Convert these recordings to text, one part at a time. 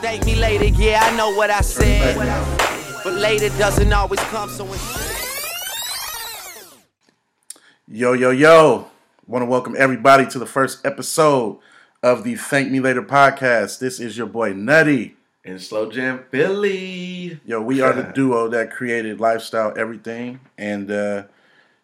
Thank me later, yeah, I know what I said. But later doesn't always come, so Yo, yo, yo. Want to welcome everybody to the first episode of the Thank Me Later podcast. This is your boy Nutty. And Slow Jam Philly. Yo, we are the duo that created Lifestyle Everything. And, uh,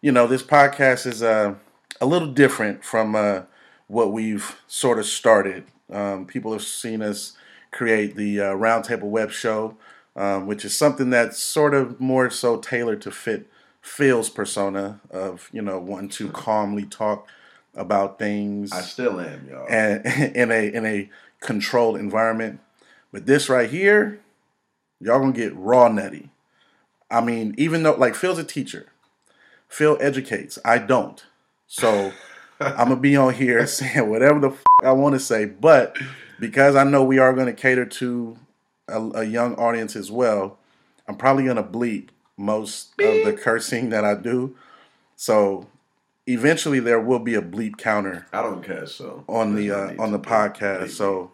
you know, this podcast is uh, a little different from uh, what we've sort of started. Um, people have seen us create the uh, Roundtable Web Show, um, which is something that's sort of more so tailored to fit Phil's persona of, you know, wanting to calmly talk about things. I still am, y'all. and in a in a controlled environment. But this right here, y'all gonna get raw nutty. I mean, even though like Phil's a teacher, Phil educates. I don't. So I'm gonna be on here saying whatever the f- I want to say, but because I know we are gonna cater to a, a young audience as well, I'm probably gonna bleep most of the cursing that I do. So eventually there will be a bleep counter I don't care, so on the uh, on the podcast. bleeping. So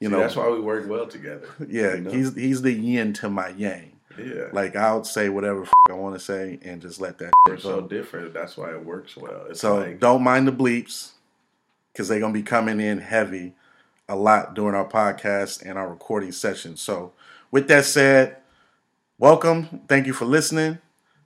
you See, know, that's why we work well together. yeah, you know? he's he's the yin to my yang. yeah. Like I'll say whatever f- I want to say and just let that we're so go. different. That's why it works well. It's So like don't mind the bleeps because they're gonna be coming in heavy a lot during our podcast and our recording session. So with that said, welcome. Thank you for listening.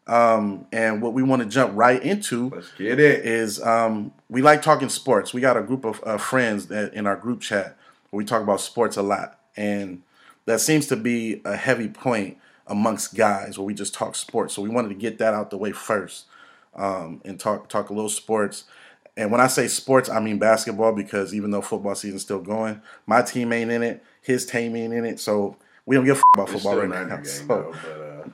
Um, and what we want to jump right into let's get it. is um, we like talking sports. We got a group of uh, friends that in our group chat where we talk about sports a lot, and that seems to be a heavy point amongst guys where we just talk sports. So we wanted to get that out the way first um, and talk talk a little sports. And when I say sports, I mean basketball because even though football season's still going, my team ain't in it, his team ain't in it, so we don't give a f- about football right now. game So- though, but uh,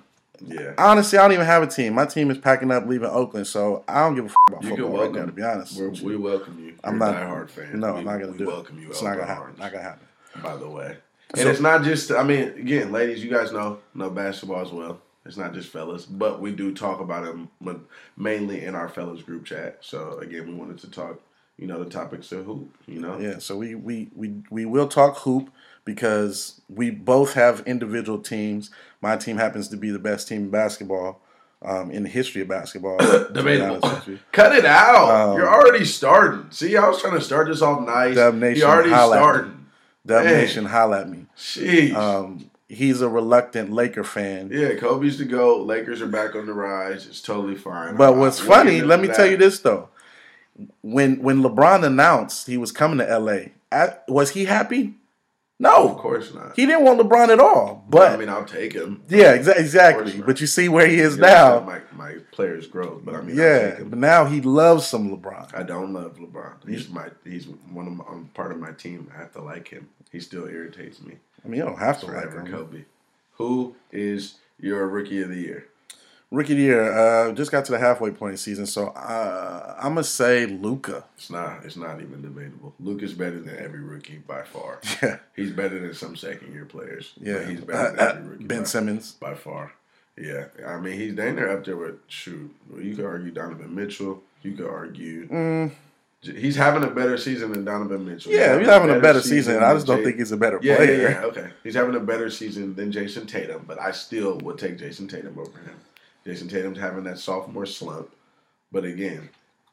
yeah. Honestly, I don't even have a team. My team is packing up, leaving Oakland, so I don't give a f- about You football right welcome. now. To be honest, We're, we welcome you. I'm You're not a diehard fan. No, we, I'm not gonna we do welcome it. you. It's not gonna happen. Not gonna happen. By the way, and So- it's not just. I mean, again, ladies, you guys know know basketball as well. It's not just fellas, but we do talk about them but mainly in our fellas group chat. So again, we wanted to talk. You know, the topics of hoop. You know, Yeah, so we we we we will talk hoop because we both have individual teams. My team happens to be the best team in basketball um, in the history of basketball. Debatable. honest with you. Cut it out. Um, You're already starting. See, I was trying to start this off nice. Dub Nation, you already starting. Dub Nation, holla at me. Sheesh. Um, he's a reluctant Laker fan. yeah, Kobe's to go. Lakers are back on the rise. It's totally fine. But I'm what's funny, let me tell you this though. When when LeBron announced he was coming to LA, at, was he happy? No, Of course not. he didn't want LeBron at all. But I mean, I'll take him. yeah, exa- exactly. But you see where he is know, now. My my players grow, but I mean, Yeah, but now he loves some LeBron. I don't love LeBron. He's my he's one of my I'm part of my team. I have to like him. He still irritates me. I mean, you don't have to like him. Kobe. Who is your rookie of the year? Rookie of the year, uh, just got to the halfway point of season, so uh, I'm gonna say Luka. It's not. It's not even debatable. Luke is better than every rookie by far. Yeah, He's better than some second year players. yeah. he's Uh, better than uh, every rookie ben by, Simmons. by far. Yeah, I mean he's dang near up there with shoot. You could argue Donovan Mitchell. You could argue Mm, he's having a better season than Donovan Mitchell. yeah, he's having a better season. I just don't think he's a better Yeah, player. yeah, yeah. Okay, he's having a better season than Jayson Tatum, but I still would take Jayson Tatum over him. Jayson Tatum's having that sophomore slump, but again,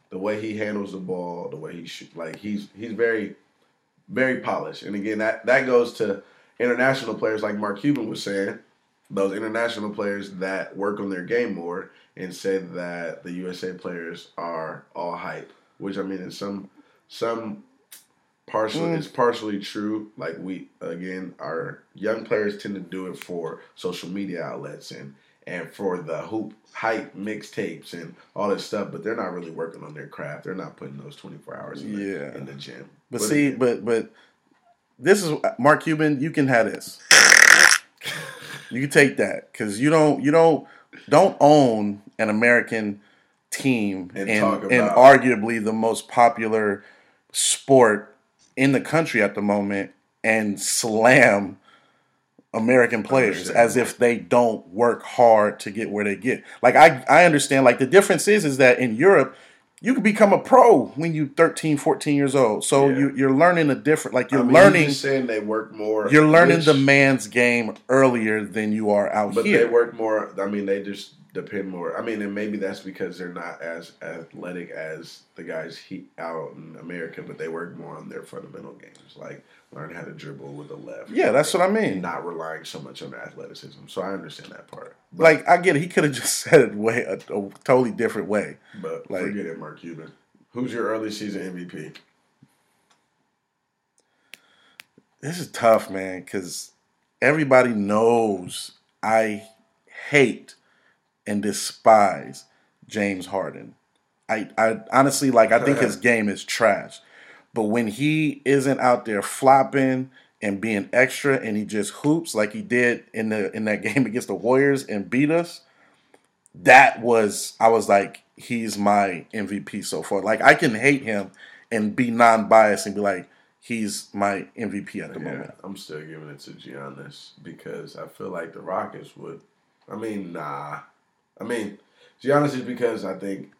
the way he handles the ball, the way he shoot, like he's he's very, very polished. And again, that that goes to international players like Mark Cuban was saying, those international players that work on their game more and say that the USA players are all hype, which I mean, in some some partially Mm. it's partially true. Like we again, our young players tend to do it for social media outlets and and for the hoop hype mixtapes and all this stuff, but they're not really working on their craft. They're not putting those twenty four hours in, Yeah. the, in the gym. But see, again, but but this is Mark Cuban. You can have this. You can take that because you don't you don't don't own an American team And in about- arguably the most popular sport in the country at the moment and slam American players as if they don't work hard to get where they get. Like I I understand like the difference is is that in Europe you could become a pro when you're 13, 14 years old. So Yeah. you, you're learning a different, like you're I mean, learning, just saying they work more. you're learning which- the man's game earlier than you are out But here. they work more. I mean, they just depend more. I mean, and maybe that's because they're not as athletic as the guys he, out in America, but they work more on their fundamental games, like learn how to dribble with the left. yeah, that's what I mean. not relying so much on athleticism. So I understand that part. But, Like I get it. He could have just said it way a, a totally different way. but like- forget it, Mark Cuban. Who's your early season MVP? This is tough, man, because everybody knows I hate and despise James Harden. I, I honestly like I think his game is trash. But when he isn't out there flopping and being extra and he just hoops like he did in the in that game against the Warriors and beat us, that was I was like, he's my MVP so far. Like I can hate him and be non-biased and be like, he's my MVP at the Yeah, moment. I'm still giving it to Giannis because I feel like the Rockets would. I mean, nah. I mean, Giannis is because I think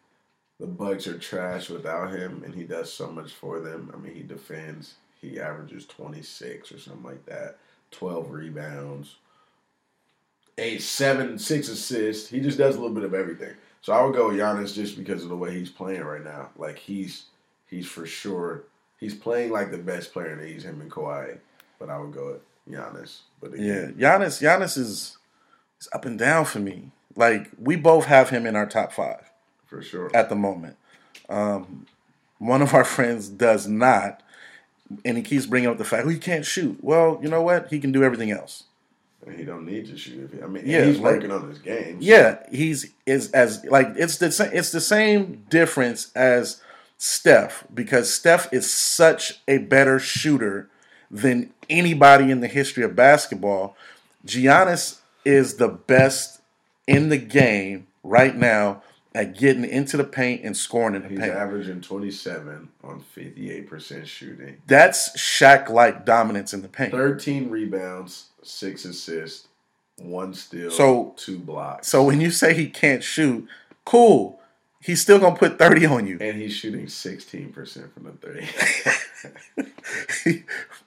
the Bucks are trash without him, and he does so much for them. I mean, he defends. He averages 26 or something like that. 12 rebounds. Eight, seven, six assists. He just does a little bit of everything. So I would go Giannis just because of the way he's playing right now. Like he's he's for sure he's playing like the best player in the East, him and Kawhi. But I would go Giannis. But Yeah, again, Giannis. Giannis is, is up and down for me. Like we both have him in our top five for sure. at the moment. Um, one of our friends does not, and he keeps bringing up the fact, "Oh, he can't shoot." Well, you know what? He can do everything else. And he don't need to shoot. I mean, Yeah, he's like- working on his game. so- Yeah, he's is as like it's the sa- it's the same difference as Steph because Steph is such a better shooter than anybody in the history of basketball. Giannis is the best in the game right now at getting into the paint and scoring in the He's paint. averaging 27 on 58% shooting. That's Shaq like dominance in the paint. 13 rebounds, 6 assists, 1 steal, So- 2 blocks. So when you say he can't shoot, cool. He's still gonna put thirty on you. and he's shooting 16% from the 30.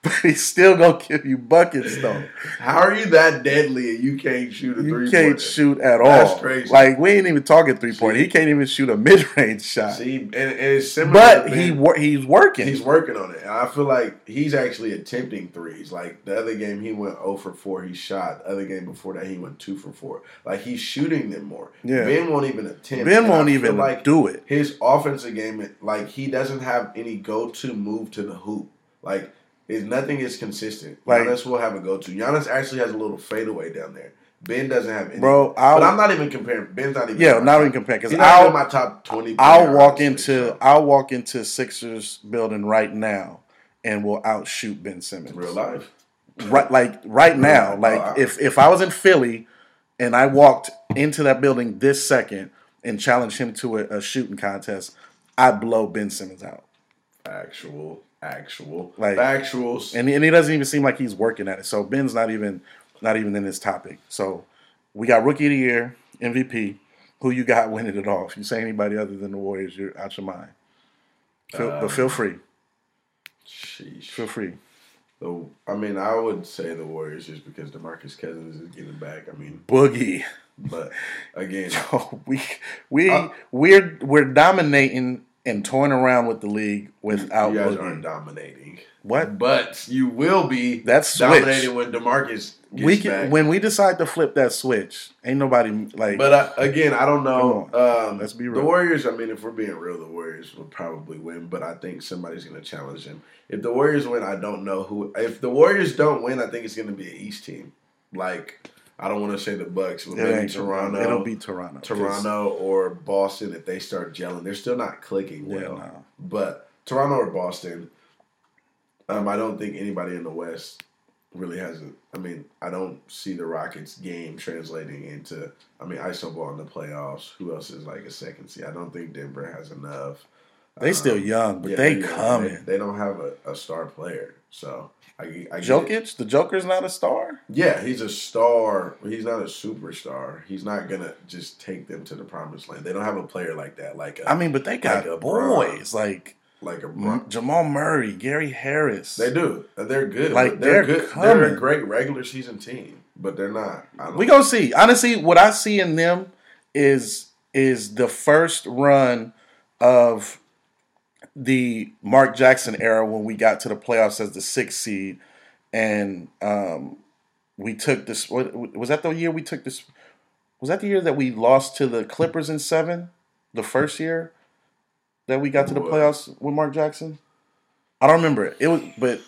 but he's still gonna give you buckets though. How are you that deadly and you can't shoot a You three can't shoot at all. That's crazy. Like we ain't even talking three point. He can't even shoot a mid range shot. See, and, and it's similar. but he wor- he's working. He's working on it. And I feel like he's actually attempting threes. Like the other game, he went 0 for 4. He shot. The other game before that, he went 2 for 4. Like he's shooting them more. Yeah. Ben won't even attempt. ben won't even like do it. His offensive game, like he doesn't have any go to move to the hoop. Like is nothing is consistent. Like- Giannis will have a go to. Giannis actually has a little fadeaway down there. Ben doesn't have any. Bro, I'll- but I'm not even comparing. Ben's not even. Yeah, not even comparing because even in I'll my top twenty. I'll walk into. I'll walk into Sixers building right now and will outshoot Ben Simmons. real life. right like right now life. like Oh, I- if if i was in philly and i walked into that building this second and challenged him to a, a shooting contest i'd blow ben simmons out Actual, actual, Like- actuals, and, and he doesn't even seem like he's working at it. So ben's not even not even in this topic. So we got rookie of the year mvp who you got winning it all? If you say anybody other than the warriors you're out your mind. Feel, but feel free. Sheesh. feel free. The, I mean, I would say the Warriors just because DeMarcus Cousins is getting back. I mean, boogie. but again, we we Uh, we're we're dominating and toying around with the league without you guys Boogie. aren't dominating. What? But you will be That's dominating when DeMarcus gets we can back. when we decide to flip that switch. Ain't nobody like. But uh, again, I don't know. Um, Let's be real. The. Warriors. I mean, if we're being real, the Warriors will probably win. But I think somebody's going to challenge them. If the Warriors win, I don't know who. If the Warriors don't win, I think it's going to be an East team. Like I don't want to say the Bucks, but maybe Toronto. It'll be Toronto. Toronto or Boston if they start gelling. They're still not clicking Yeah, well. no. But Toronto or Boston, um, I don't think anybody in the West really has. A, I mean, I don't see the Rockets game translating into. I mean, ISO ball in the playoffs. Who else is like a second seed? I don't think Denver has enough. They still young, but Yeah, they they're coming. They, they don't have a, a star player, so I, I. Jokic, the Joker's not a star. Yeah, he's a star. He's not a superstar. He's not gonna just take them to the promised land. They don't have a player like that. Like a, I mean, but they got Like boys like like a Jamal Murray, Gary Harris. They do. They're good. Like, they're, they're good. They're a great regular season team, but they're not. We gonna see. Honestly, what I see in them is is the first run of the Mark Jackson era when we got to the playoffs as the sixth seed, and um, we took this. Was that the year we took this? Was that the year that we lost to the Clippers in seven? The first year that we got to the playoffs with Mark Jackson. I don't remember it. It was, but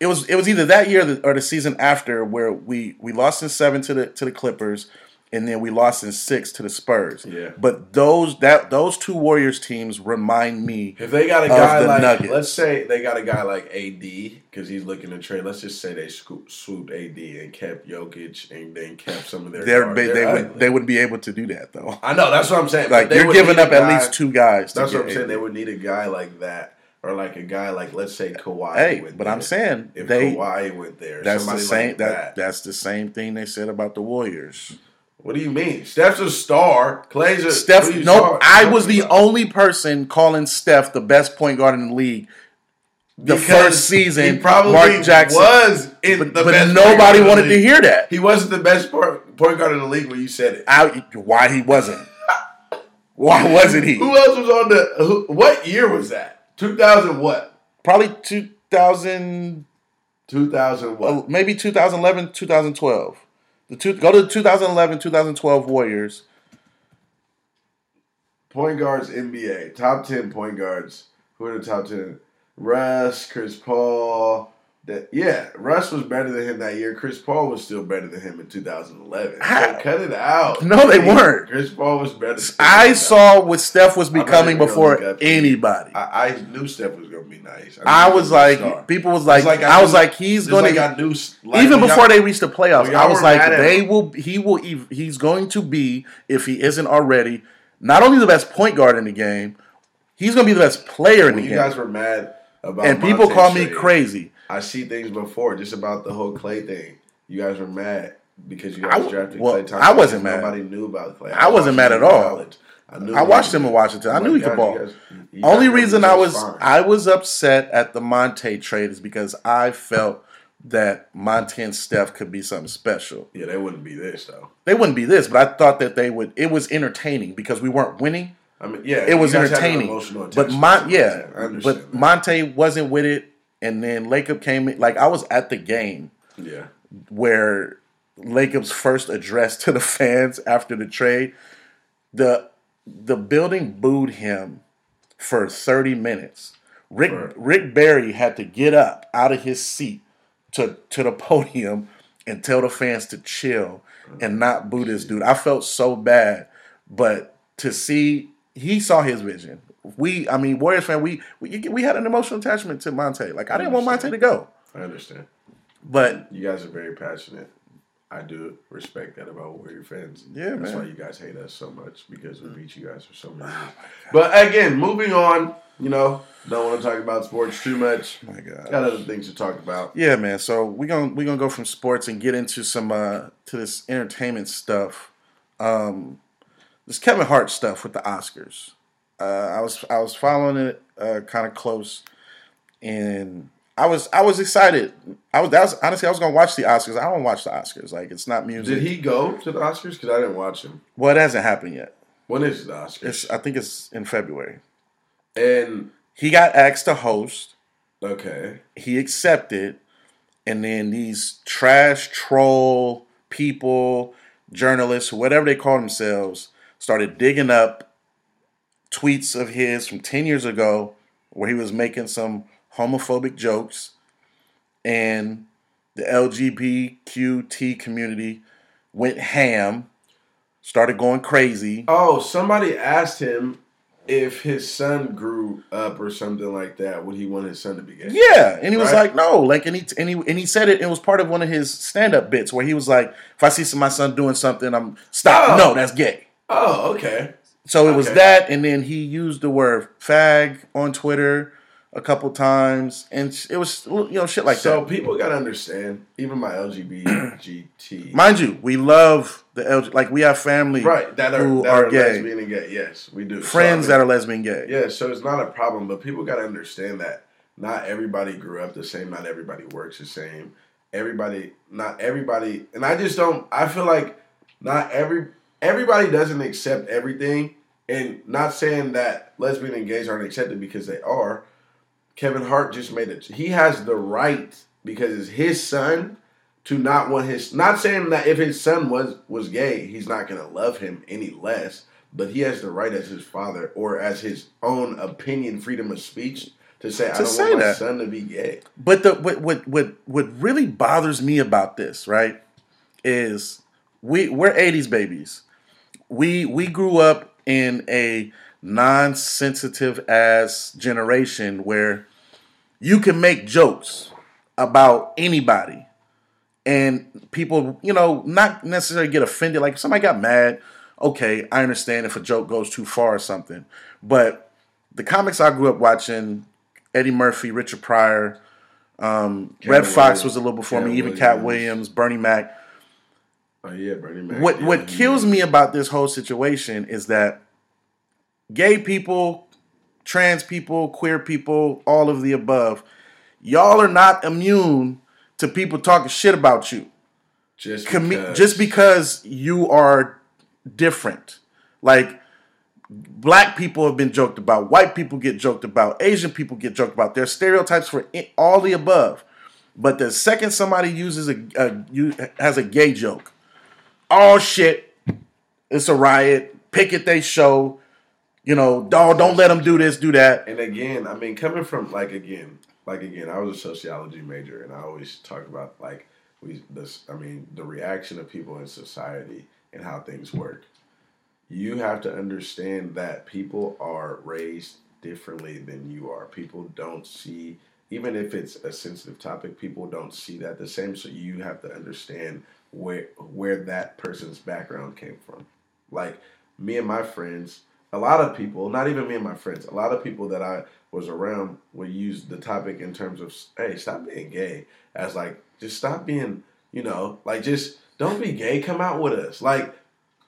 it was it was either that year or the, or the season after where we we lost in seven to the to the Clippers, and then we lost in six to the Spurs. Yeah. But those that those two Warriors teams remind me. If they got a guy like, Nuggets. let's say they got a guy like AD because he's looking to trade. Let's just say they scoop, swooped AD and kept Jokic and then kept some of their. They, ugly. would they would be able to do that though. I know that's what I'm saying. Like you're giving up at least two guys. That's what I'm saying. AD. They would need a guy like that, or like a guy like let's say Kawhi. Hey, but there. I'm saying if they. Kawhi went there, That's the same. like that, that. that's the same thing they said about the Warriors. What do you mean? Steph's a star. Klay's a Steph, what are no, talking- I was the only person calling Steph the best point guard in the league. The Because first season, probably Mark Jackson was in but, the but best nobody guard in the wanted to hear that. He wasn't the best point, guard in the league when you said it. I, why he wasn't? Why wasn't he? Who else was on the? Who, what year was that? Two thousand what? Probably 2000, Two thousand uh, what? maybe 2011, 2012. The two, go to the 2011, 2012 Warriors. Point guards NBA top ten point guards. Who are the top ten? Russ, Chris Paul. That yeah, Russ was better than him that year. Chris Paul was still better than him in 2011. So cut it out. No, they weren't. Chris Paul was better. I saw what Steph was becoming before look up to you. anybody. I, I knew Steph was gonna be nice. I he was like, people was like, Just I, was like, he's going like to I knew, like even before they reached the playoffs, I was like, they him. will. He will. He's going to be if he isn't already, not only the best point guard in the game, he's going to be the best player in when the you game. You guys were mad about and people call me crazy. I see things before just about the whole Klay thing. You guys were mad because you I guys w- drafted well, Klay Thompson. I wasn't mad. Nobody knew about Klay. I wasn't mad at all. college. I knew. I watched him in Washington. I knew he could ball. you guys- you Only reason I was fine. I was upset at the Monta trade is because I felt that Monta and Steph could be something special. yeah, they wouldn't be this though. They wouldn't be this, but I thought that they would. It was entertaining because we weren't winning. I mean, yeah, It was you guys had an entertaining, but Mon- yeah. I but. Monta wasn't with it, and then Lacob came in. Like I was at the game yeah, where Lacob's first address to the fans after the trade. The the building booed him for thirty minutes. Rick Right. Rick Barry had to get up out of his seat to to the podium and tell the fans to chill and mm. not boo this dude. I felt so bad, but to see he saw his vision. We, I mean, Warriors fan, we we we had an emotional attachment to Monta. Like I didn't want Monta to go, I understand. but You guys are very passionate. I do respect that about Warrior fans. Yeah, That's man. why you guys hate us so much because we beat you guys for so many years. But again, moving on. You know, don't want to talk about sports too much. my God. Got other things to talk about. Yeah, man. So we're gonna we're gonna go from sports and get into some uh to this entertainment stuff. Um this Kevin Hart stuff with the Oscars. Uh I was I was following it uh kind of close and I was I was excited. I was that was honestly I was gonna watch the Oscars. I don't watch the Oscars. Like it's not music. Did he go to the Oscars? Because I didn't watch him. well it hasn't happened yet. When is the Oscars? It's I think it's in February. and He got asked to host. okay, he accepted, and then these trash troll people, journalists, whatever they call themselves, started digging up tweets of his from 10 years ago where he was making some homophobic jokes and the LGBTQT community went ham, started going crazy. Oh, somebody asked him if his son grew up or something like that. Would he want his son to be gay? Yeah, and he was Right. like, no, like, and he and he and he said it. It was part of one of his stand-up bits where he was like, if I see some, my son doing something, I'm stop. Oh. No, that's gay. Oh, okay. So it was Okay. that, and then he used the word fag on Twitter a couple times, and it was you know shit like so that. people gotta understand, even my LGBT, Mind you, we love the LG, like we have family right? That are who that are are, gay, lesbian and gay. Yes, we do. So, friends I that are lesbian gay. Yeah, so it's not a problem, but people got to understand that not everybody grew up the same, not everybody works the same. Everybody, not everybody, and I just don't. I feel like not every everybody doesn't accept everything, and not saying that lesbian and gays aren't accepted because they are. Kevin Hart just made it. He has the right because it's his son to not want his. Not saying that if his son was was gay, he's not gonna love him any less. But he has the right as his father or as his own opinion, freedom of speech, to say I don't say want my that. son to be gay. But the what what what what really bothers me about this, right, is we we're '80s babies. We we grew up in a non-sensitive ass generation where you can make jokes about anybody and people, you know, not necessarily get offended. Like if somebody got mad, okay, I understand if a joke goes too far or something. But the comics I grew up watching, Eddie Murphy, Richard Pryor, um, Red Cat Foxx was a little before Cat me, even Katt Williams. Williams, Bernie Mac. Oh yeah, Bernie Mac. What yeah, what kills me about this whole situation is that gay people, trans people, queer people, all of the above, y'all are not immune to people talking shit about you. just commi- because, just because you are different. Like black people have been joked about, white people get joked about, Asian people get joked about. There's stereotypes for all the above. But the second somebody uses a, a has a gay joke, oh shit, it's a riot. Picket they show, you know, dog, don't let them do this, do that. And again, I mean, coming from like again, like again, I was a sociology major, and I always talk about like we this. I mean, the reaction of people in society and how things work. You have to understand that people are raised differently than you are. People don't see, even if it's a sensitive topic, people don't see that the same. So you have to understand where where that person's background came from. Like me and my friends, a lot of people, not even me and my friends, a lot of people that I was around would use the topic in terms of, hey, stop being gay, as like, just stop being, you know, like just don't be gay, come out with us. Like,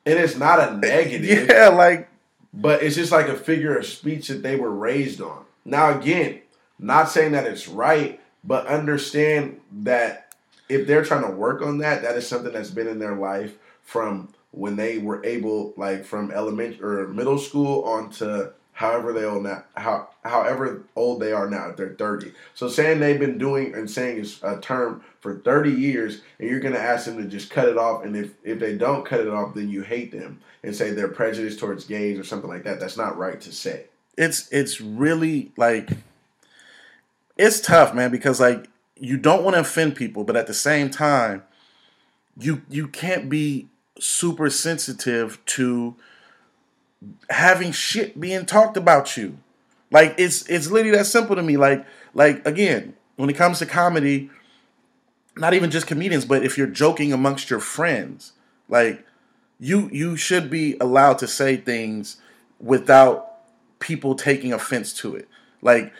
and it's not a negative, Yeah, like but it's just like a figure of speech that they were raised on. Now, again, not saying that it's right, but understand that if they're trying to work on that, that is something that's been in their life from when they were able, like from elementary or middle school on to however they old now, how however old they are now, if they're thirty. So saying they've been doing and saying is a term for thirty years, and you're gonna ask them to just cut it off, and if if they don't cut it off, then you hate them and say they're prejudiced towards gays or something like that. That's not right to say. it's it's really like it's tough, man, because like you don't want to offend people, but at the same time, you you can't be super sensitive to having shit being talked about you. Like it's it's literally that simple to me. Like like again, when it comes to comedy, not even just comedians, but if you're joking amongst your friends, like you you should be allowed to say things without people taking offense to it. Like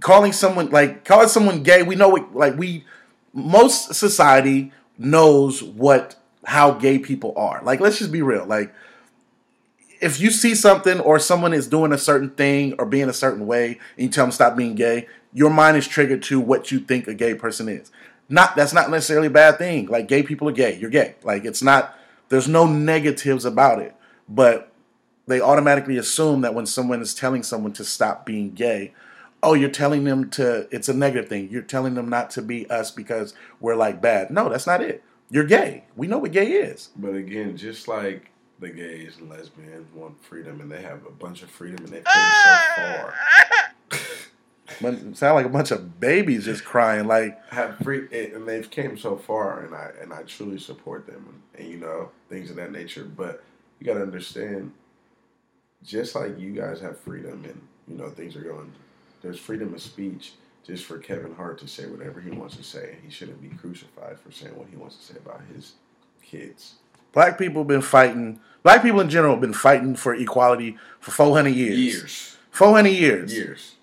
calling someone like calling someone gay, we know it like we most society knows what how gay people are. Like let's just be real. Like if you see something or someone is doing a certain thing or being a certain way and you tell them stop being gay, your mind is triggered to what you think a gay person is. Not that's not necessarily a bad thing. Like gay people are gay. You're gay. Like it's not there's no negatives about it. But they automatically assume that when someone is telling someone to stop being gay, oh, you're telling them to it's a negative thing. You're telling them not to be us because we're like bad. No, that's not it. You're gay. We know what gay is. But again, just like the gays and lesbians want freedom, and they have a bunch of freedom, and they've come so far. But sound like a bunch of babies just crying. Like have free and they've came so far and I and I truly support them and, and you know things of that nature but you got to understand just like you guys have freedom and you know things are going there's freedom of speech just for Kevin Hart to say whatever he wants to say he shouldn't be crucified for saying what he wants to say about his kids Black people have been fighting. Black people in general have been fighting for equality for 400 years. Years. 400 years. Years.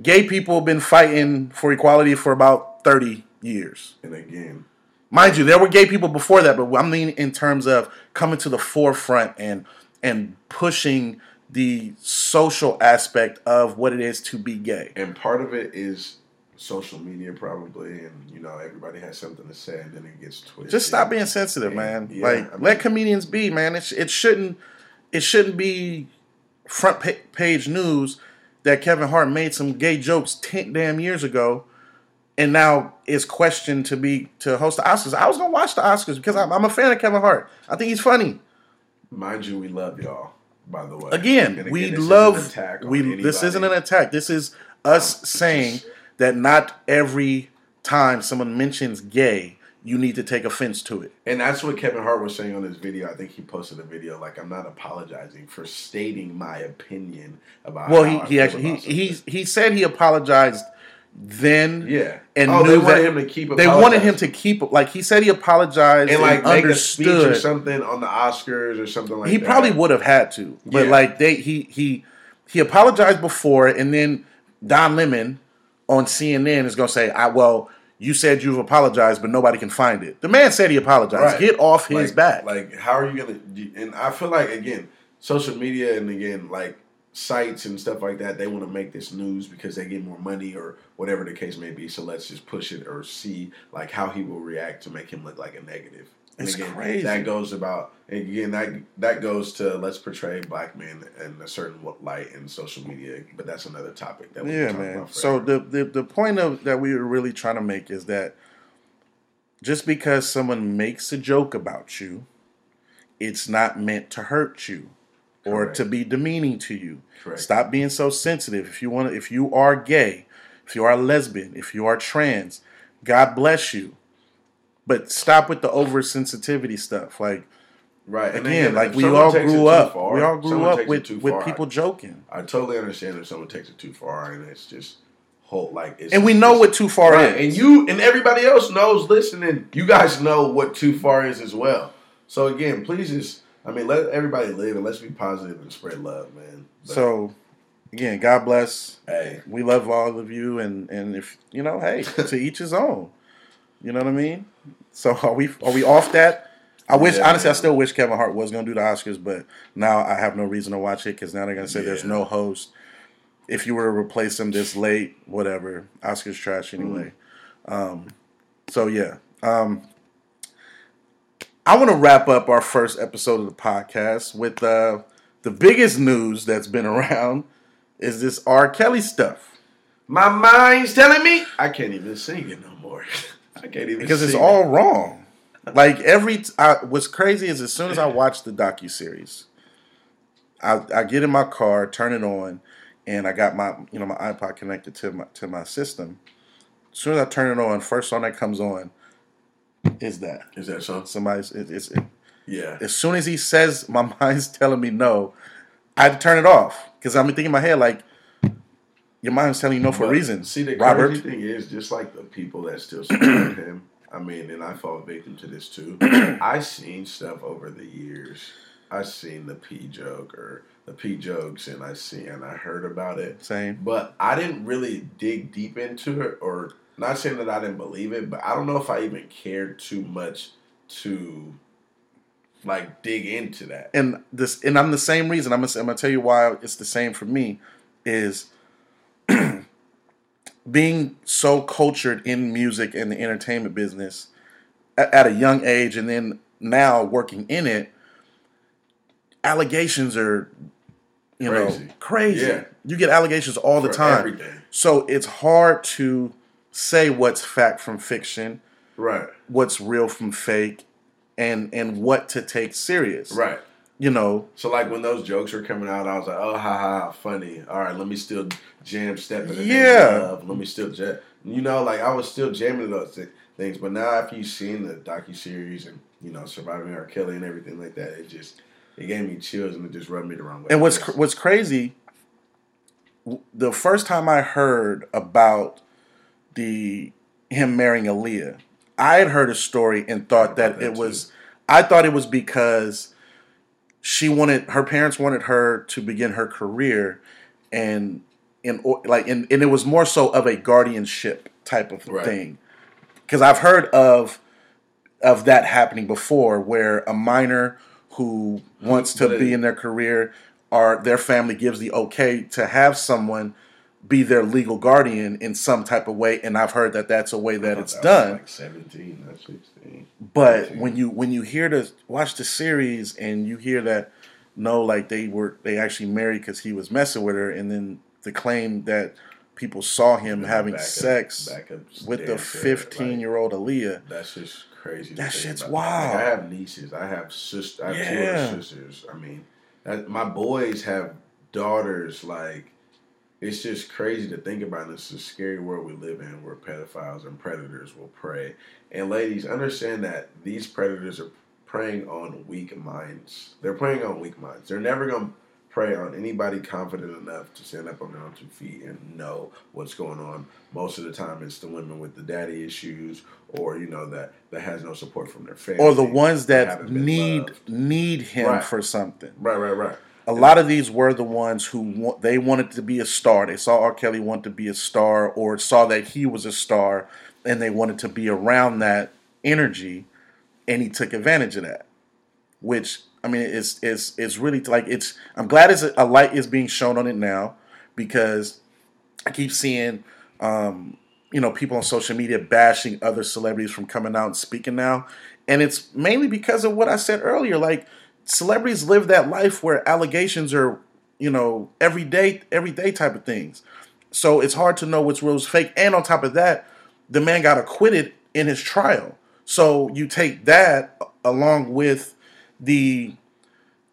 Gay people have been fighting for equality for about 30 years. And again, Mind you, there were gay people before that, but I mean in terms of coming to the forefront and and pushing the social aspect of what it is to be gay. and part of it is social media probably, and you know everybody has something to say, and then it gets twisted. Just stop being sensitive, man. Yeah, like I mean- let comedians be, man. It, it shouldn't it shouldn't be front page news that Kevin Hart made some gay jokes ten damn years ago, and now is questioned to be to host the Oscars. I was gonna watch the Oscars because I'm, I'm a fan of Kevin Hart. I think he's funny. Mind you, we love y'all. By the way, Again, we an love we. This isn't an attack. This is us saying that not every time someone mentions gay, you need to take offense to it. And that's what Kevin Hart was saying on his video. I think he posted a video like, "I'm not apologizing for stating my opinion about." Well, he, he actually he, he something." he said he apologized then. yeah, and oh, knew they wanted him to keep. They wanted him to keep like he said he apologized and like make a speech or something on the Oscars or something like that. he that. probably would have had to, but Yeah. like they he he he apologized before, and then Don Lemon on CNN is gonna say, "I well." You said you've apologized, but nobody can find it. The man said he apologized. Right. Get off his like, back. Like, how are you gonna? And I feel like again, social media and again, like sites and stuff like that, they want to make this news because they get more money or whatever the case may be. So let's just push it or see like how he will react to make him look like a negative. And It's again, crazy. That goes about again that that goes to let's portray black men in a certain light in social media, but that's another topic that we yeah, man. about So the, the the point of that we were really trying to make is that just because someone makes a joke about you, it's not meant to hurt you or Correct. to be demeaning to you. Correct. Stop being so sensitive. If you want, if you are gay, if you are lesbian, if you are trans, God bless you. But stop with the oversensitivity stuff. Like right and again, again, like we all grew up. far- we all grew someone up with with people joking. I totally understand if someone takes it too far and it's just whole like it's And we know what too far right. is. And you and everybody else knows listening, you guys know what too far is as well. So again, please just I mean let everybody live and let's be positive and spread love, man. But, So again, God bless. hey. We love all of you, and and if you know, hey, to each his own. You know what I mean? So are we are we off that? I wish Yeah, honestly, I still wish Kevin Hart was going to do the Oscars, but now I have no reason to watch it because now they're going to say there's no host. If you were to replace him this late, whatever, Oscars trash anyway. Um, so yeah, um, I want to wrap up our first episode of the podcast with uh, the biggest news that's been around is this R. Kelly stuff My mind's telling me I can't even sing it no more. I can't even because it's sing all it. wrong. Like every, t- I, what's crazy is as soon as I watch the docu series, I, I get in my car, turn it on, and I got my you know my iPod connected to my to my system. As soon as I turn it on, first song that comes on is that Is that so? somebody's. It, it's it, Yeah. as soon as he says my mind's telling me no, I had to turn it off because I'm thinking in my head like your mind's telling you no for a reason. See, the Robert. crazy thing is, just like the people that still support him. I mean, and I fall victim to this too. I seen stuff over the years. I seen the P joke or the P jokes, and I seen and I heard about it. Same. But I didn't really dig deep into it, or not saying that I didn't believe it, but I don't know if I even cared too much to like dig into that. and this and I'm the same reason. I'm gonna, I'm gonna tell you why it's the same for me is being so cultured in music and the entertainment business at, at a young age, and then now working in it. Allegations are, you Crazy. know, crazy. Yeah. You get allegations all the For time. everything. So it's hard to say what's fact from fiction, Right. what's real from fake, and and what to take serious. Right. You know, So like when those jokes were coming out, I was like, oh ha ha, funny. All right, let me still jam step in the name of Yeah. love. Let me still jam. You know, like I was still jamming those thi- things, but now after you've seen the docu series and you know surviving R. Kelly and everything like that, it just it gave me chills and it just rubbed me the wrong way. And what's cr- what's crazy, w- the first time I heard about the him marrying Aaliyah, I had heard a story and thought that that it was I thought it was because she wanted her parents wanted her to begin her career, and in or- like and, and it was more so of a guardianship type of Right. thing. Because I've heard of of that happening before, where a minor who wants to but be in their career, or their family gives the okay to have someone be their legal guardian in some type of way, and I've heard that that's a way that it's That done. Like seventeen, not sixteen. But when you when you hear the watch the series and you hear that no, like they were they actually married because he was messing with her, and then the claim that people saw him having Back up- sex back up with the fifteen like, year old Aaliyah. That's just crazy. That shit's wild. Like, I have nieces. I have sister. I have two Yeah. other sisters. I mean, that, my boys have daughters. Like, it's just crazy to think about. It's a scary world we live in, where pedophiles and predators will prey. And ladies, understand that these predators are preying on weak minds. They're preying on weak minds. They're never gonna prey on anybody confident enough to stand up on their own two feet and know what's going on. Most of the time, it's the women with the daddy issues, or you know that that has no support from their family, Or the ones that haven't need loved. need him Right. for something. Right, right, right. A lot of these were the ones who they wanted to be a star. They saw R. Kelly want to be a star, or saw that he was a star, and they wanted to be around that energy, and he took advantage of that. Which I mean, it's it's it's really like it's. I'm glad it's a light is being shown on it now because I keep seeing, um, you know, people on social media bashing other celebrities from coming out and speaking now, and it's mainly because of what I said earlier. Like celebrities live that life where allegations are, you know, everyday everyday type of things. So it's hard to know what's real, fake. And on top of that, the man got acquitted in his trial. So you take that along with the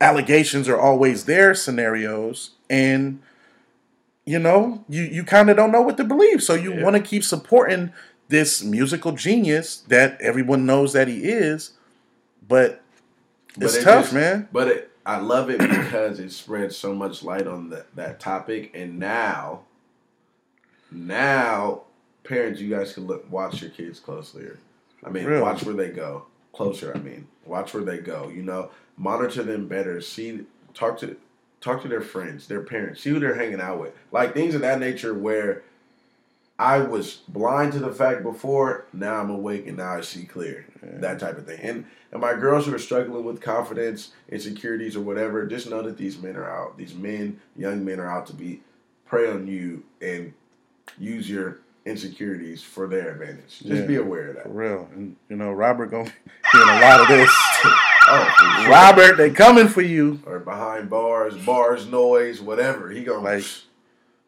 allegations are always there scenarios and you know you you kind of don't know what to believe so you Yeah. want to keep supporting this musical genius that everyone knows that he is but it's it tough just- man But it, I love it because it spreads so much light on that that topic, and now, now, parents, you guys can look watch your kids closely. I mean, Really? watch where they go closer. I mean, watch where they go. You know, monitor them better. See, talk to talk to their friends, their parents. See who they're hanging out with. Like things of that nature where. I was blind to the fact before. Now I'm awake and now I see clear. That type of thing. And and my girls who are struggling with confidence, insecurities, or whatever, just know that these men are out. These men, young men, are out to be prey on you and use your insecurities for their advantage. Just Yeah. be aware of for that. real and you know robert gonna be hearing a lot of this Oh, sure. robert they coming for you or behind bars, bars, noise, whatever. He gonna Like,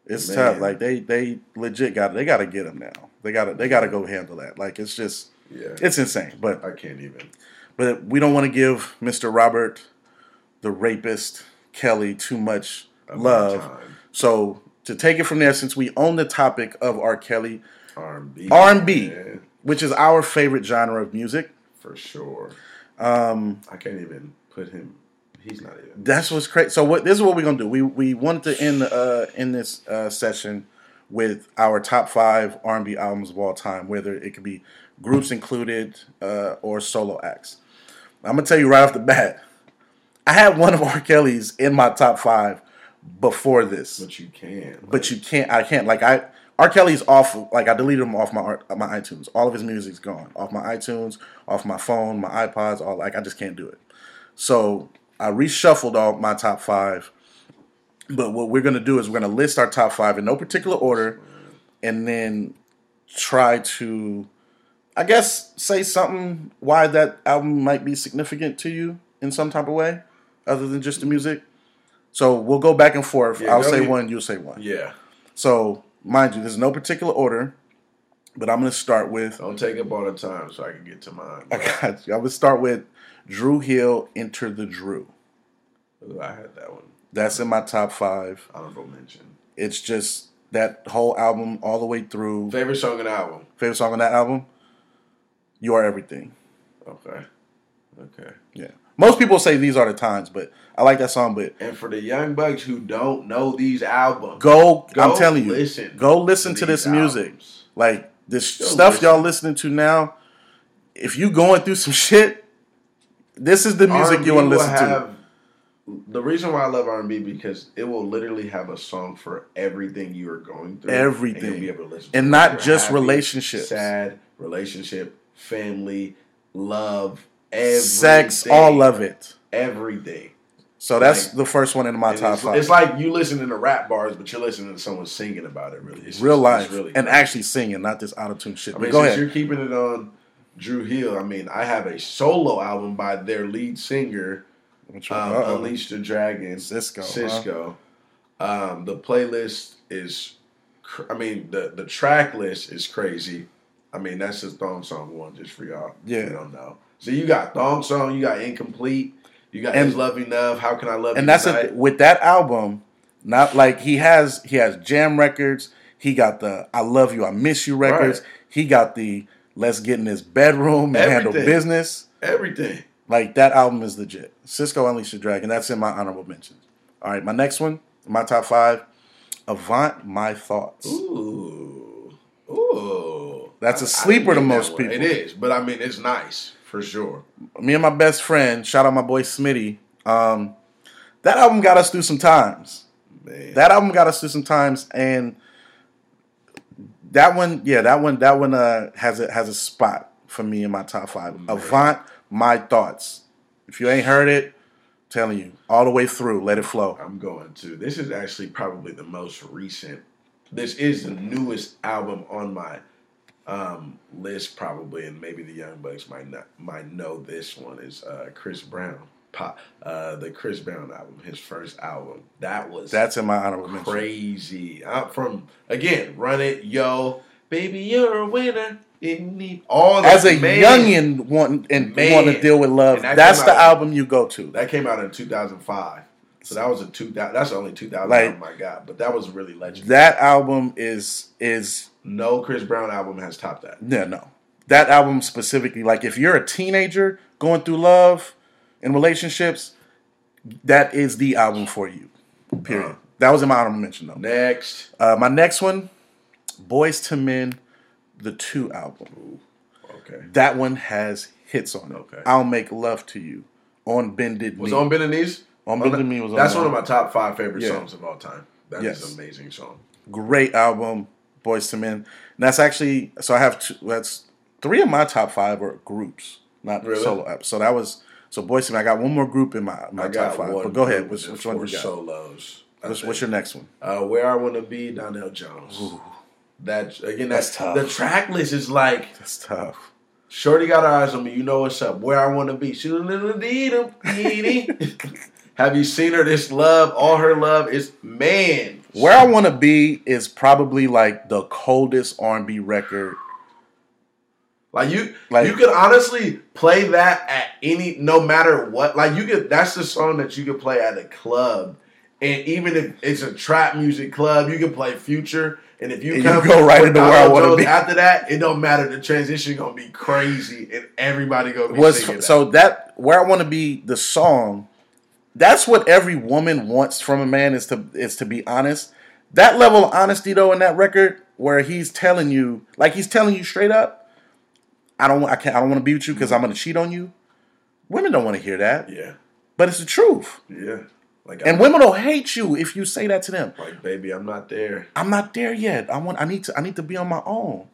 it's Man. tough like they they legit got they got to get him now they got to they got to go handle that like it's just yeah. it's insane but I can't even. But we don't want to give Mr. Robert, the rapist, Kelly, too much love. time. So to take it from there, since we own the topic of R. Kelly, R&B, R&B. man, which is our favorite genre of music, for sure. um, I can't even put him. He's not even. that's what's crazy. So what this is what we're gonna do. We we want to end uh, in this uh, session with our top five R&B albums of all time, whether it could be groups included uh, or solo acts. I'm gonna tell you right off the bat, I had one of R. Kelly's in my top five before this, But you can't. but you can't. I can't. Like I, R. Kelly's off. Like I deleted him off my art- my iTunes. All of his music's gone off my iTunes, off my phone, my iPods. All like I just can't do it. So I reshuffled all my top five. But what we're gonna do is we're gonna list our top five in no particular order, and then try to, I guess, say something why that album might be significant to you in some type of way, other than just the music. So we'll go back and forth. Yeah, I'll say one, you'll say one. Yeah. So, mind you, there's no particular order, but I'm going to start with. Don't take up all the time so I can get to mine. I got you. I'm going to start with Dru Hill, Enter the Dru. Ooh, I had that one. That's in my top five. Honorable mention. It's just that whole album all the way through. Favorite song on the album. Favorite song on that album? You Are Everything. Okay. Okay. Yeah. Most people say these are the times, but I like that song. But And for the young bucks who don't know these albums, go, Go I'm telling you, listen go listen to to this these music. Like this stuff y'all listening to now. If you going through some shit, This is the music R&B you want to listen to. The reason why I love R and B because it will literally have a song for everything you are going through. Everything. and, you'll be able to listen And not You're just relationships. sad relationship, family, love, everything, Sex, all of it. everything. So that's Like- the first one in my top it's, five. it's like you listening to rap bars, but you're listening to someone singing about it. Really, it's real just- life really and actually singing, not this auto tune shit. I mean, go since ahead. you're keeping it on Dru Hill, I mean, I have a solo album by their lead singer, um, Unleash the Dragon, Sisqó, huh? Sisqó. Um, the playlist is, cr- I mean, the the track list is crazy. I mean, that's just Thong Song one, just for y'all. Yeah. you don't know. So you got Thong Song, you got Incomplete, you got And- Love Enough, How Can I Love You and that's a, with that album. Not like he has he has jam records. He got the I love you, I miss you records. Right. He got the let's get in his bedroom and handle business. Everything. Like that album is legit. Sisqó Unleashed the Dragon. That's in my honorable mentions. All right, my next one, my top five, Avant My Thoughts. Ooh, ooh. That's a a sleeper to most people. It is, but I mean, it's nice for sure. Me and my best friend, shout out my boy Smitty. Um, that album got us through some times. Man, That album got us through some times, and that one, yeah, that one, that one uh, has a has a spot for me in my top five. Avant my thoughts. If you ain't heard it, telling you all the way through, let it flow. I'm going to. This is actually probably the most recent. This is the newest album on my um, list, probably, and maybe the Young Bucks might not might know this one is uh, Chris Brown. Pop, uh, the Chris Brown album, his first album. That was That's in my honorable mention. crazy. I'm from again, run it, yo, baby, you're a winner. Need all As a man, youngin, want and Man. want to deal with love, that that's the out- album you go to. That came out in 2005. So that was a two. That's only 2000 Like- album I got, but that was really legendary. That album is is No Chris Brown album has topped that. Yeah, no. That album specifically, like if you're a teenager going through love and relationships, that is the album for you. Period. Uh-huh. that was in my honorable mention though. Next, Uh, my next one, Boyz II Men, the two album. okay, That one has hits on it. Okay. I'll make love to you. On bended was knee. on Bended Knees. On Bended Knee was on That's one of my top five favorite Yeah. songs of all time. That is Yes. an amazing song. Great album, Boyz II Men. And that's actually so I have two, that's three of my top five are groups, not Really? solo apps. So that was so Boyz II Men. I got one more group in my my top five. But go ahead. Which, which one you got? Solos. What's, what's your next one? Uh, Where I Want to Be, Donell Jones. That again, That's that's tough. the track list is like That's tough. Shorty got her eyes on me. You know what's up. Where I want to be. Have you seen her? This love, all her love is man. Where I want to be is probably like the coldest R and B record. Like you, Like- you could honestly play that at any, no matter what. Like you could. That's the song that you could play at a club, and even if it's a trap music club, you can play Future. And if you And you go right into Where I Wanna Be. after that, it don't matter. The transition gonna be crazy, and everybody gonna be Was singing that. so that where I want to be the song. That's what every woman wants from a man is to is to be honest. That level of honesty though in that record where he's telling you like he's telling you straight up, I don't I can't I don't want to be with you because I'm gonna cheat on you. Women don't want to hear that, Yeah, but it's the truth. yeah. Like And I'm, women will hate you if you say that to them. like, baby, I'm not there. I'm not there yet. I want I need to I need to be on my own.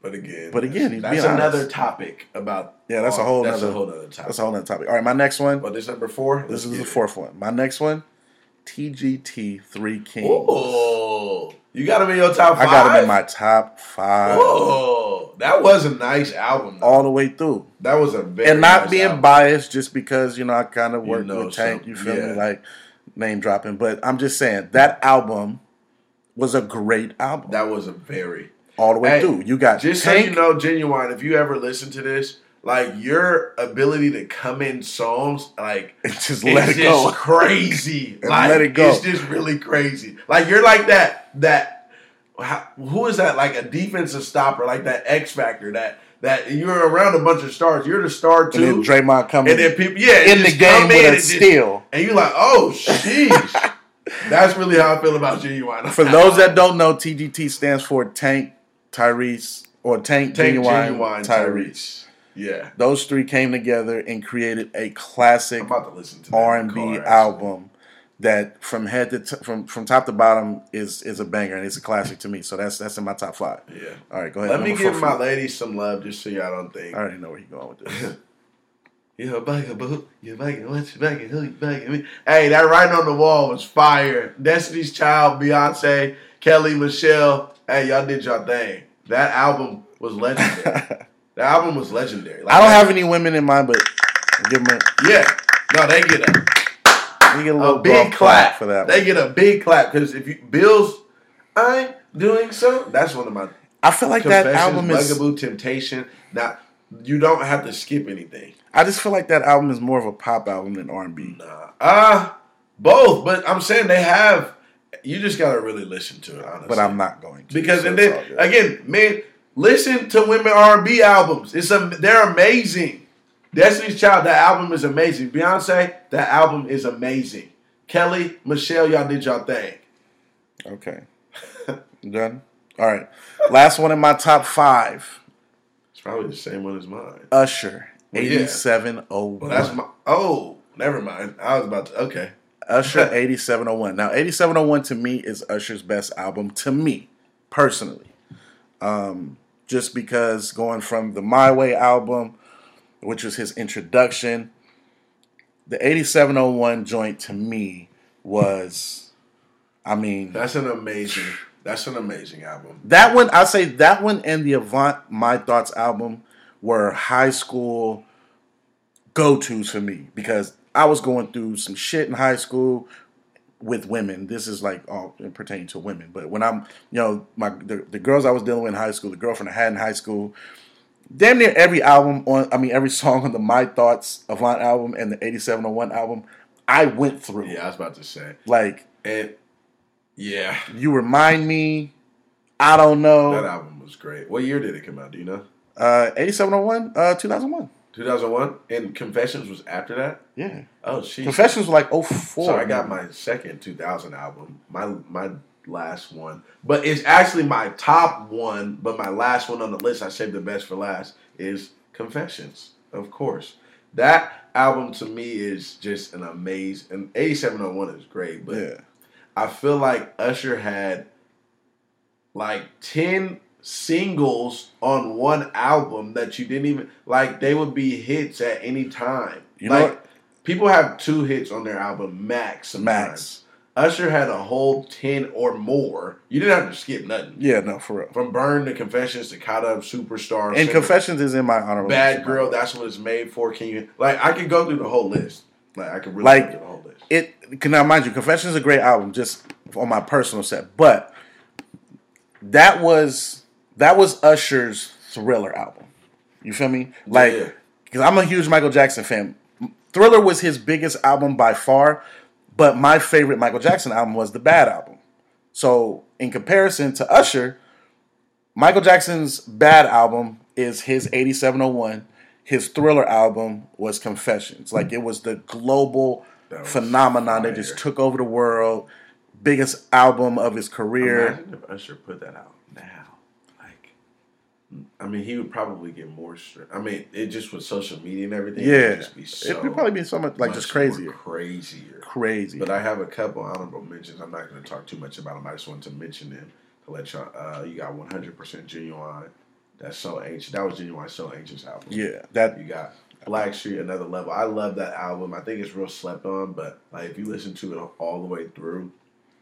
But again, But again, he's that's another topic about. Yeah, that's a whole That's nother- a whole other topic. That's a whole nother topic. All right, my next one. But this number four. This is the it. fourth one. My next one, TGT Three Kings. Oh, you got him in your top I got him in my top five Oh, that was a nice album. though. all the way through. that was a very and not nice being album. biased just because, you know, I kind of You know with Tank, some- you feel yeah. me? Like name dropping. But I'm just saying that album was a great album. That was a very all the way Hey, through. You got just Tank. so you know, Ginuwine. If you ever listen to this, like your ability to come in songs, like just it's let it just go. crazy. Like let it go. It's just really crazy. Like you're like that. That how, who is that? Like a defensive stopper, like that X Factor. That that you're around a bunch of stars. You're the star And then too. Draymond coming And then people, yeah, in the game in with and a steal. and you're like, oh, sheesh. That's really how I feel about Ginuwine. For those that don't know, TGT stands for Tank Tyrese or Tank, Tank Ginuwine, Ginuwine Tyrese. Tyrese. Yeah. Those three came together and created a classic I'm about to listen to that R and B album that from head to t- from from top to bottom is is a banger and it's a classic to me. So that's that's in my top five. Yeah. All right, go ahead. Let me give my ladies some love just so y'all don't think. I already know where you're going with this. You're bugaboo, you're bugging, what you bugging, who you me? Hey, that writing on the wall was fire. Destiny's Child, Beyonce, Kelly, Michelle. Hey, y'all did y'all thing. That album was legendary. that album was legendary. Like, I don't have any women in mind, but give them a, Yeah. No, they get a, they get a a big golf clap. for that. They one. get a big clap because if you Bills, I'm doing so. That's one of my I feel like that album is. Bugaboo, Temptation. Now you don't have to skip anything. I just feel like that album is more of a pop album than R and B. Nah. Uh both, but I'm saying they have you just gotta really listen to it, honestly. But I'm not going to because so and then again, man, listen to women R and B albums. It's a they're amazing. Destiny's Child, that album is amazing. Beyonce, that album is amazing. Kelly, Michelle, y'all did y'all thing. Okay. Done. All right. Last one in my top five. It's probably the same one as mine. Usher. Eighty-seven oh Well, that's my oh, never mind. I was about to okay. Usher eighty-seven oh one. Now eighty-seven oh one to me is Usher's best album to me personally. Um, just because going from the My Way album, which was his introduction, the eighty-seven oh one joint to me was, I mean, That's an amazing. That's an amazing album. That one, I say that one and the Avant My Thoughts album were high school go tos for me because I was going through some shit in high school with women. This is like all pertaining to women, but when I'm, you know, my the, the girls I was dealing with in high school, the girlfriend I had in high school, damn near every album on, I mean, every song on the My Thoughts Avant album and the 8701 album, I went through. Yeah, I was about to say. Like, And yeah, you remind me, I don't know. that album was great. What year did it come out? Do you know? Uh, 8701, uh, 2001. 2001. And Confessions was after that. Yeah. Oh, she. Confessions was like 04. So I got my second 2000 album. My my last one, but it's actually my top one. But my last one on the list, I saved the best for last, is Confessions. Of course, that album to me is just an amazing. And 8701 is great, but Yeah. I feel like Usher had like 10 singles on one album that you didn't even like they would be hits at any time. You know like what? people have two hits on their album max. Sometimes. Max. Usher had a whole 10 or more. You didn't have to skip nothing. Yeah, no, for real. From Burn to Confessions to Caught Up Superstar. And Confessions is in my honorable Bad mention. Girl, that's what it's made for. Can you like I could go through the whole list. Like I could really Like, go through the whole list. It can now mind you, Confessions is a great album, just on my personal set. But that was that was Usher's thriller album. You feel me? Like Yeah. because I'm a huge Michael Jackson fan. Thriller was his biggest album by far, but my favorite Michael Jackson album was the Bad album. So in comparison to Usher, Michael Jackson's Bad album is his 8701. His Thriller album was Confessions. Like it was the global was phenomenon that just took over the world. Biggest album of his career. Imagine if Usher put that out now. I mean, he would probably get more. Str- I mean, it just with social media and everything. Yeah, just be so it would probably be so much like just much crazier, crazier. crazy. But I have a couple honorable mentions. I'm not going to talk too much about them. I just wanted to mention them to let y'all. Uh, you got 100% Ginuwine. That's So Anxious. That was Ginuwine, So Anxious's album. yeah, that You got Blackstreet, another level. I love that album. I think it's real slept on, but like if you listen to it all the way through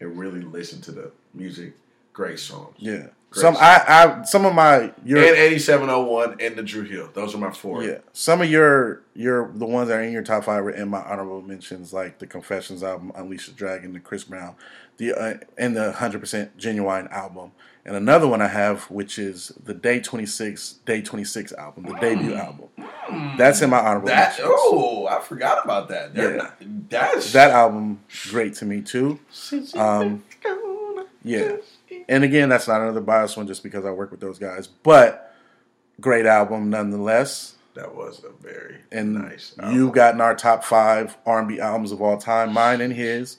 and really listen to the music, great songs. yeah. Great Some I, I some of my your And 8701 and the Dru Hill. Those are my four. Yeah, some of your your the ones that are in your top five were in my honorable mentions, like the Confessions album, Unleash the Dragon, the Chris Brown, the uh, and the Hundred Percent Ginuwine album, and another one I have, which is the Day Twenty Six Day Twenty Six album, the debut album. That's in my honorable That mentions. oh, I forgot about that. They're Yeah. not, that's That album great to me too. Um, Yeah, and again, that's not another bias one, just because I work with those guys, but great album nonetheless. that was a very and nice. you got in our top five R&B albums of all time, mine and his.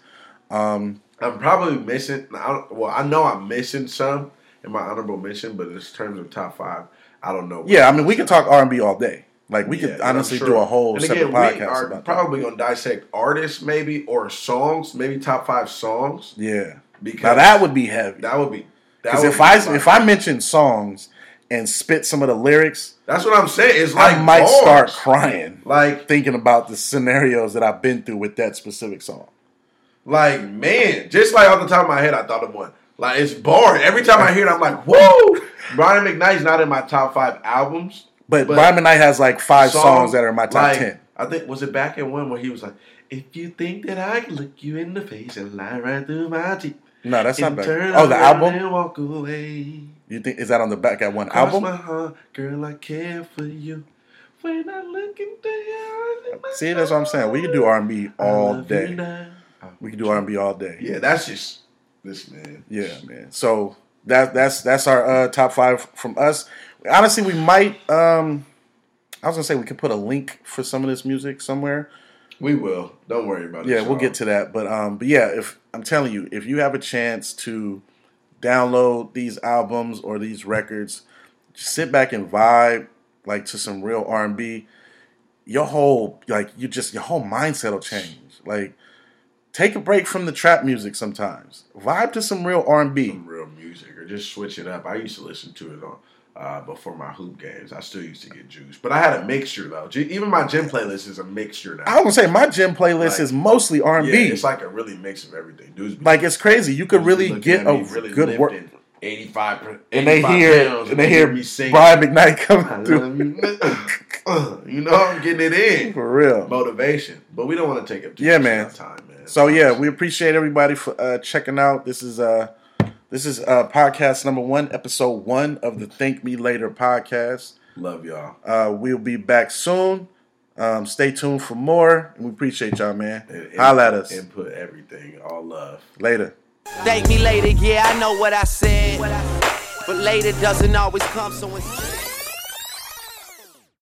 Um, I'm probably missing. I well, I know I'm missing some in my honorable mention, but in terms of top five, I don't know. yeah, I mean, we could talk R&B all day. Like we Yeah, could honestly sure. do a whole and separate again, podcast we are probably gonna dissect artists maybe or songs, maybe top five songs. Yeah. Because Now that would be heavy. that would be Because if be I if I mention songs and spit some of the lyrics, that's what I'm saying. It's like I might bars. start crying Like thinking about the scenarios that I've been through with that specific song. like man, just like off the top of my head, I thought of one. Like it's boring. Every time I hear it, I'm like, whoa. Brian McKnight's not in my top five albums. But, Brian McKnight has like five songs, that are in my top like, ten. I think was it back in one where he was like, "If you think that I can look you in the face and lie right through my teeth, No, that's not and bad. turn Oh, the album. and walk away." You think is that on the back at one Cross album? my heart, girl, I care for you. When I look into your eyes, See, that's what I'm saying. We can do R and B all day. We can do R and B all day. Yeah, that's just this man. Yeah, man. So that that's that's our uh, top five from us. Honestly, we might. um I was gonna say we could put a link for some of this music somewhere. We will. Don't worry about it. Yeah, we'll get to that. But um, but yeah, if I'm telling you, if you have a chance to download these albums or these records, just sit back and vibe like to some real R and B. Your whole like you just your whole mindset will change. Like take a break from the trap music sometimes. Vibe to some real R and B. some real music or just switch it up. I used to listen to it on uh, before my hoop games. I still used to get juice, but I had a mixture though. G- Even my gym playlist is a mixture now. I was gonna say my gym playlist Like, is mostly R and B. it's like a really mix of everything. Dudes, Like it's crazy. You could really get a really good work. Eighty-five, per- And they hear pounds, and they hear me sing. Brian McKnight coming through you. know, I'm getting it in. for real. Motivation, but we don't want to take up too Yeah, much man. time, man. So yeah, we appreciate everybody for uh, checking out. This is uh this is uh podcast number one, episode one of the Thank Me Later podcast. love y'all. Uh, we'll be back soon. Um, stay tuned for more. We appreciate y'all, man. And- Holla at us Input everything. All love. later. Thank me later, yeah, I know what I said. But later doesn't always come, so instead.